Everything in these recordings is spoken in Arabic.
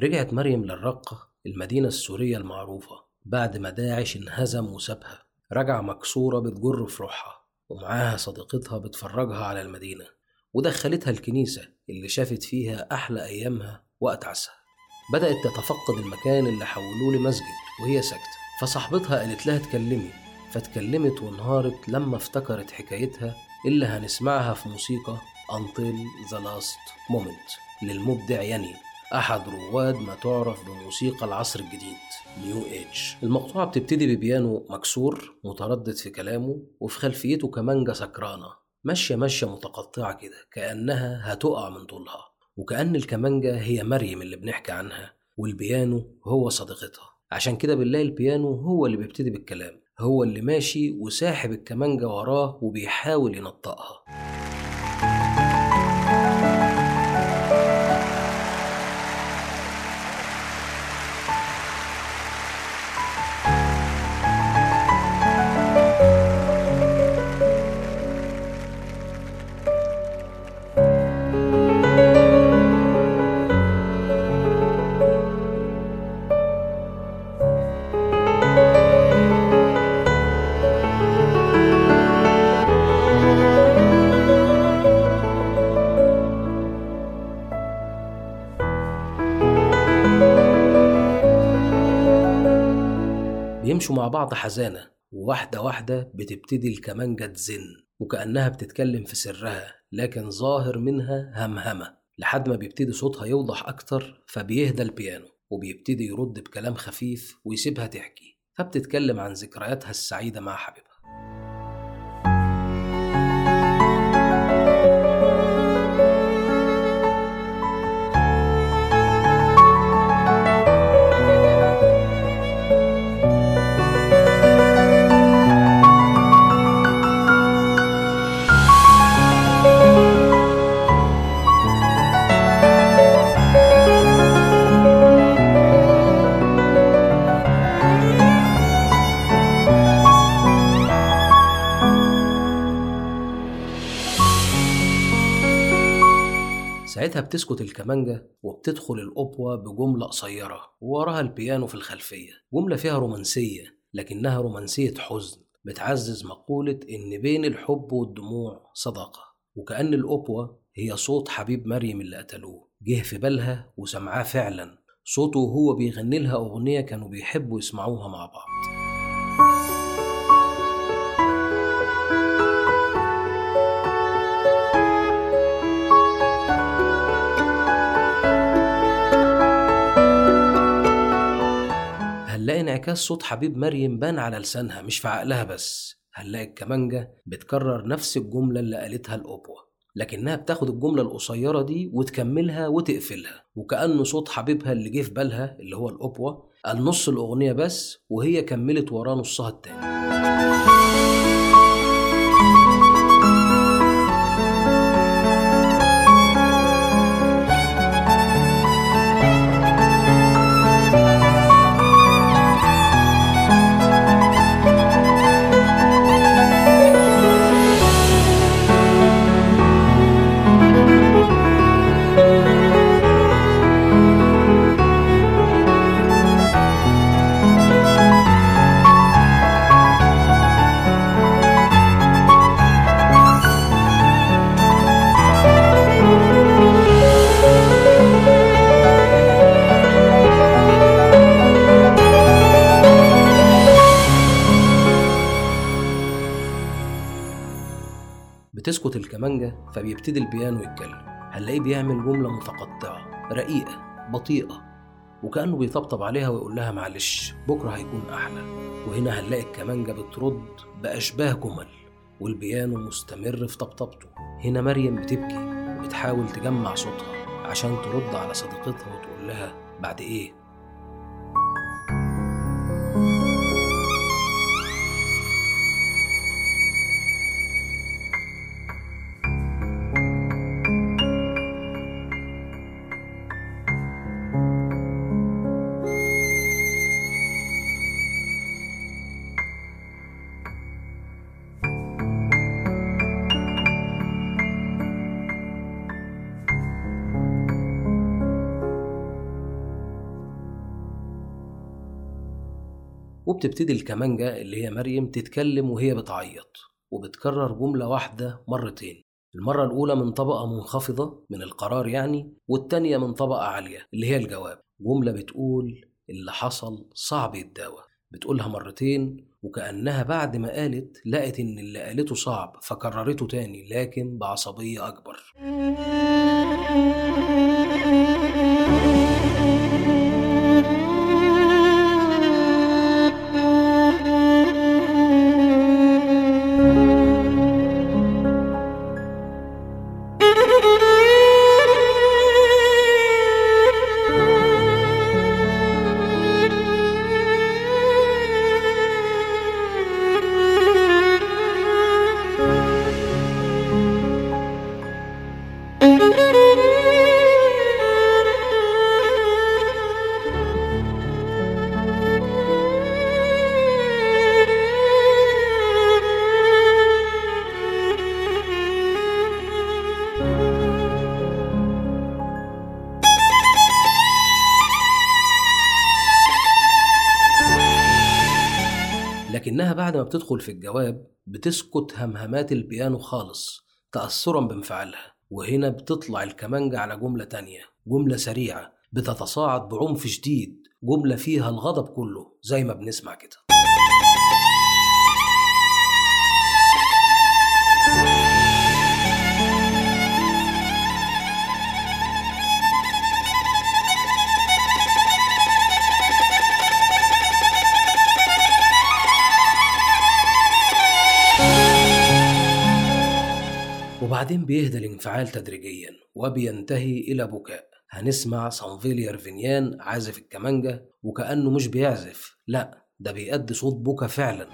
رجعت مريم للرقة المدينة السورية المعروفة. بعد ما داعش انهزم وسابها. رجع مكسورة بتجر في روحها ومعاها صديقتها بتفرجها على المدينة ودخلتها الكنيسة اللي شافت فيها أحلى أيامها وقت عسها. بدأت تتفقد المكان اللي حولوه لمسجد وهي ساكتة. فصاحبتها قالت لها اتكلمي فاتكلمت وانهارت لما افتكرت حكايتها اللي هنسمعها في موسيقى Until the Last Moment للمبدع ياني أحد رواد ما تعرف بموسيقى العصر الجديد نيو ايج المقطوعة بتبتدي ببيانو مكسور متردد في كلامه وفي خلفيته كمانجا سكرانة. ماشية ماشية متقطعة كده كأنها هتقع من طولها. وكأن الكمانجا هي مريم اللي بنحكي عنها والبيانو هو صديقتها. عشان كده بنلاقي البيانو هو اللي بيبتدي بالكلام هو اللي ماشي وساحب الكمانجا وراه وبيحاول ينطقها. بيمشوا مع بعض حزانة وواحدة واحدة بتبتدي الكمانجة تزن وكأنها بتتكلم في سرها لكن ظاهر منها همهمة. لحد ما بيبتدي صوتها يوضح أكتر فبيهدى البيانو وبيبتدي يرد بكلام خفيف ويسيبها تحكي. فبتتكلم عن ذكرياتها السعيدة مع حبيبها. ساعتها بتسكت الكمانجة وبتدخل الأوبوا بجملة قصيرة ووراها البيانو في الخلفية جملة فيها رومانسية لكنها رومانسية حزن بتعزز مقولة إن بين الحب والدموع صداقة وكأن الأوبوا هي صوت حبيب مريم اللي قتلوه جه في بالها وسمعاه فعلا صوته وهو بيغني لها أغنية كانوا بيحبوا يسمعوها مع بعض. هنلاقي انعكاس صوت حبيب مريم بان على لسانها مش في عقلها بس. هنلاقي الكمانجة بتكرر نفس الجملة اللي قالتها الأوبوا لكنها بتاخد الجملة القصيرة دي وتكملها وتقفلها. وكأنه صوت حبيبها اللي جه في بالها اللي هو الأوبوا قال نص الأغنية بس وهي كملت وراه نصها التاني. بتسكت الكمانجة فبيبتدي البيانو يتكلم هنلاقيه بيعمل جملة متقطعة رقيقة بطيئة وكأنه بيطبطب عليها ويقول لها معلش بكرة هيكون أحلى. وهنا هنلاقي الكمانجة بترد بأشباه جمل والبيانو مستمر في طبطبته. هنا مريم بتبكي وبتحاول تجمع صوتها عشان ترد على صديقتها وتقول لها بعد إيه؟ وبتبتدي الكمانجة اللي هي مريم تتكلم وهي بتعيط وبتكرر جملة واحدة مرتين المرة الأولى من طبقة منخفضة من القرار يعني والتانية من طبقة عالية اللي هي الجواب جملة بتقول اللي حصل صعب يتداوى بتقولها مرتين وكأنها بعد ما قالت لقت إن اللي قالته صعب فكررته تاني لكن بعصبية أكبر. بعد ما بتدخل في الجواب بتسكت همهمات البيانو خالص تأثرا بانفعالها. وهنا بتطلع الكمانجة على جملة تانية جملة سريعة بتتصاعد بعنف شديد جملة فيها الغضب كله زي ما بنسمع كده. وبعدين بيهدى الانفعال تدريجيا وبينتهي إلى بكاء. هنسمع سامفيل يرفينيان عازف الكمانجة وكأنه مش بيعزف لا ده بيأدي صوت بكا فعلا.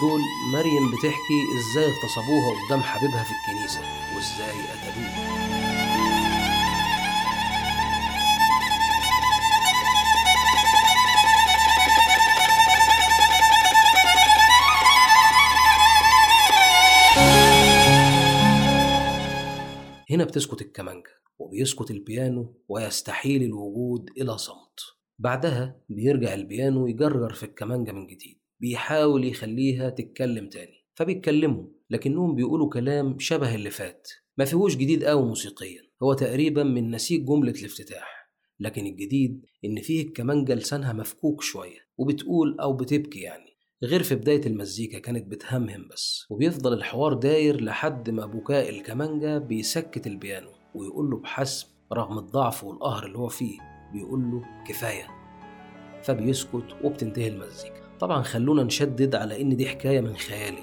دول مريم بتحكي إزاي اغتصبوها قدام حبيبها في الكنيسة وإزاي قتلوه هنا بتسكت الكمانجة وبيسكت البيانو ويستحيل الوجود إلى صمت. بعدها بيرجع البيانو يجرجر في الكمانجة من جديد. بيحاول يخليها تتكلم تاني. فبيتكلموا لكنهم بيقولوا كلام شبه اللي فات. ما فيهوش جديد قوي موسيقيا. هو تقريبا من نسيج جملة الافتتاح. لكن الجديد إن فيه الكمانجة لسانها مفكوك شوية وبتقول أو بتبكي يعني. غير في بداية المزيكا كانت بتهمهم بس. وبيفضل الحوار داير لحد ما بكاء الكمانجة بيسكت البيانو ويقول له بحسم رغم الضعف والقهر اللي هو فيه بيقول له كفاية. فبيسكت وبتنتهي المزيكا. طبعا خلونا نشدد على إن دي حكاية من خيالي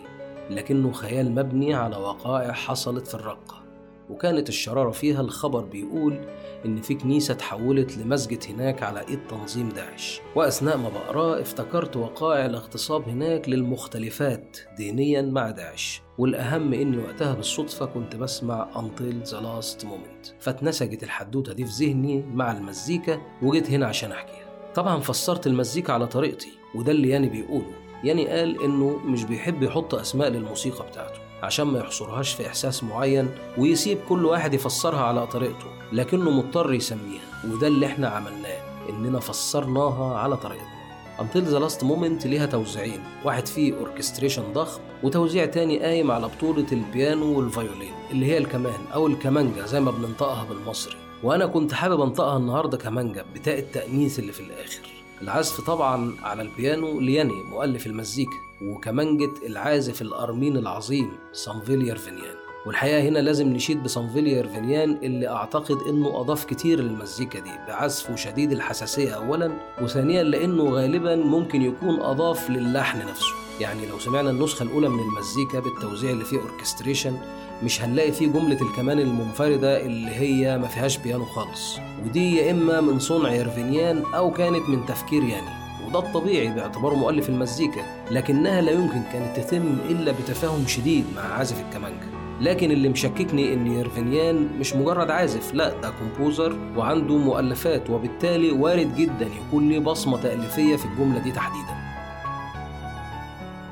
لكنه خيال مبني على وقائع حصلت في الرقة وكانت الشرارة فيها الخبر بيقول إن في كنيسة اتحولت لمسجد هناك على إيد تنظيم داعش. وأثناء ما بقراه افتكرت وقائع الاغتصاب هناك للمختلفات دينيا مع داعش والأهم إني وقتها بالصدفة كنت بسمع Until the Last Moment. فاتنسجت الحدوتة دي في ذهني مع المزيكا وجيت هنا عشان أحكيها. طبعا فسرت المزيكا على طريقتي. وده اللي ياني بيقوله. ياني قال إنه مش بيحب يحط أسماء للموسيقى بتاعته عشان ما يحصرهاش في إحساس معين ويسيب كل واحد يفسرها على طريقته لكنه مضطر يسميها وده اللي إحنا عملناه إننا فسرناها على طريقتنا. Until the Last Moment ليها توزيعين واحد فيه orchestration ضخم وتوزيع تاني قايم على بطولة البيانو وال violin اللي هي الكمان أو الكمانجة زي ما بننطقها بالمصري. وأنا كنت حابب أنطقها النهاردة كمانجة بتاء التأنيث اللي في الآخر. العزف طبعا على البيانو لياني مؤلف المزيكا وكمانجة العازف الأرميني العظيم سامفيل يرفينيان والحقيقة هنا لازم نشيد بسامفيل يرفينيان اللي أعتقد إنه أضاف كتير للمزيكا دي بعزفه شديد الحساسية أولا وثانيا لأنه غالبا ممكن يكون أضاف للحن نفسه. يعني لو سمعنا النسخة الأولى من المزيكا بالتوزيع اللي فيه orchestration مش هنلاقي فيه جملة الكمان المنفردة اللي هي ما فيهاش بيانو خالص. ودي يا إما من صنع يرفينيان أو كانت من تفكير ياني وده الطبيعي باعتباره مؤلف المزيكا لكنها لا يمكن كانت تتم إلا بتفاهم شديد مع عازف الكمانجا. لكن اللي مشككني إن يرفينيان مش مجرد عازف لا ده composer وعنده مؤلفات وبالتالي وارد جدا يكون ليه بصمة تأليفية في الجملة دي تحديدا.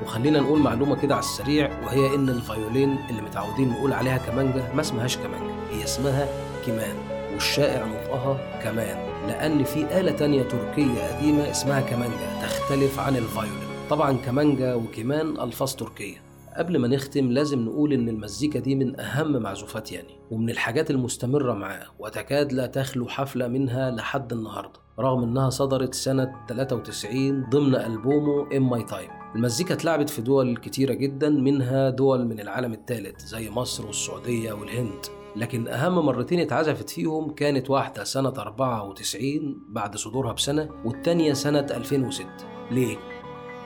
وخلينا نقول معلومة كده على السريع وهي إن ال violin اللي متعودين نقول عليها كمانجا ما اسمهاش كمانجا هي اسمها كمان والشائع نطقها كمان لأن في آلة تانية تركية قديمة اسمها كمانجا تختلف عن ال violin. طبعا كمانجا وكمان ألفاظ تركية. قبل ما نختم لازم نقول إن المزيكا دي من أهم معزوفات ياني ومن الحاجات المستمرة معاه وتكاد لا تخلو حفلة منها لحد النهاردة رغم إنها صدرت سنة 93 ضمن ألبومه In My Time المزيكا اتلعبت في دول كتيرة جدا منها دول من العالم الثالث زي مصر والسعودية والهند. لكن أهم مرتين اتعزفت فيهم كانت واحدة سنة 94 بعد صدورها بسنة والتانية سنة 2006 ليه؟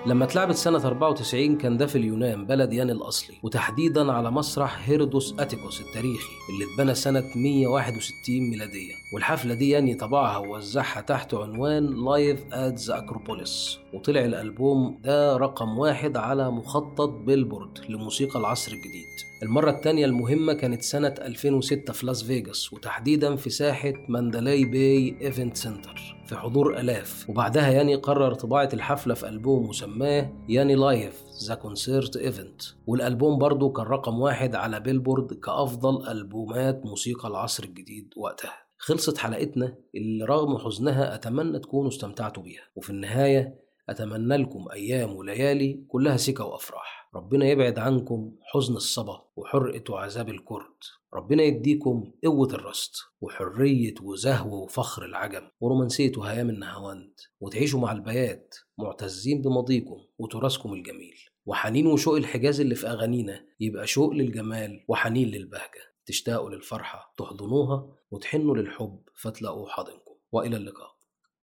لما اتلعبت سنة 94 كان ده في اليونان بلد ياني الأصلي وتحديدا على مسرح هيرودوس أتيكوس التاريخي اللي اتبنى سنة 161 ميلادية. والحفلة دي ياني طبعها ووزعها تحت عنوان Live at the Acropolis وطلع الألبوم ده رقم واحد على مخطط Billboard لموسيقى العصر الجديد. المرة التانية المهمة كانت سنة 2006 في لاس فيجاس وتحديدا في ساحة Mandalay Bay Event Center. في حضور آلاف. وبعدها ياني قرر طباعة الحفلة في ألبوم مسماه Yanni Live The Concert Event. والألبوم برضه كان رقم واحد على Billboard كأفضل ألبومات موسيقى العصر الجديد وقتها. خلصت حلقتنا اللي رغم حزنها أتمنى تكونوا استمتعتوا بيها. وفي النهاية أتمنى لكم أيام وليالي كلها سيكاه وأفراح. ربنا يبعد عنكم حزن الصبا وحرقة وعذاب الكرد ربنا يديكم قوة الرصد وحرية وزهو وفخر العجم ورومانسية وهيام النهاوند. وتعيشوا مع البيات معتزين بماضيكم وتراثكم الجميل. وحنين وشوق الحجاز اللي في أغانينا يبقى شوق للجمال وحنين للبهجة. تشتاقوا للفرحة تحضنوها وتحنوا للحب فتلاقوه حاضنكم. وإلى اللقاء.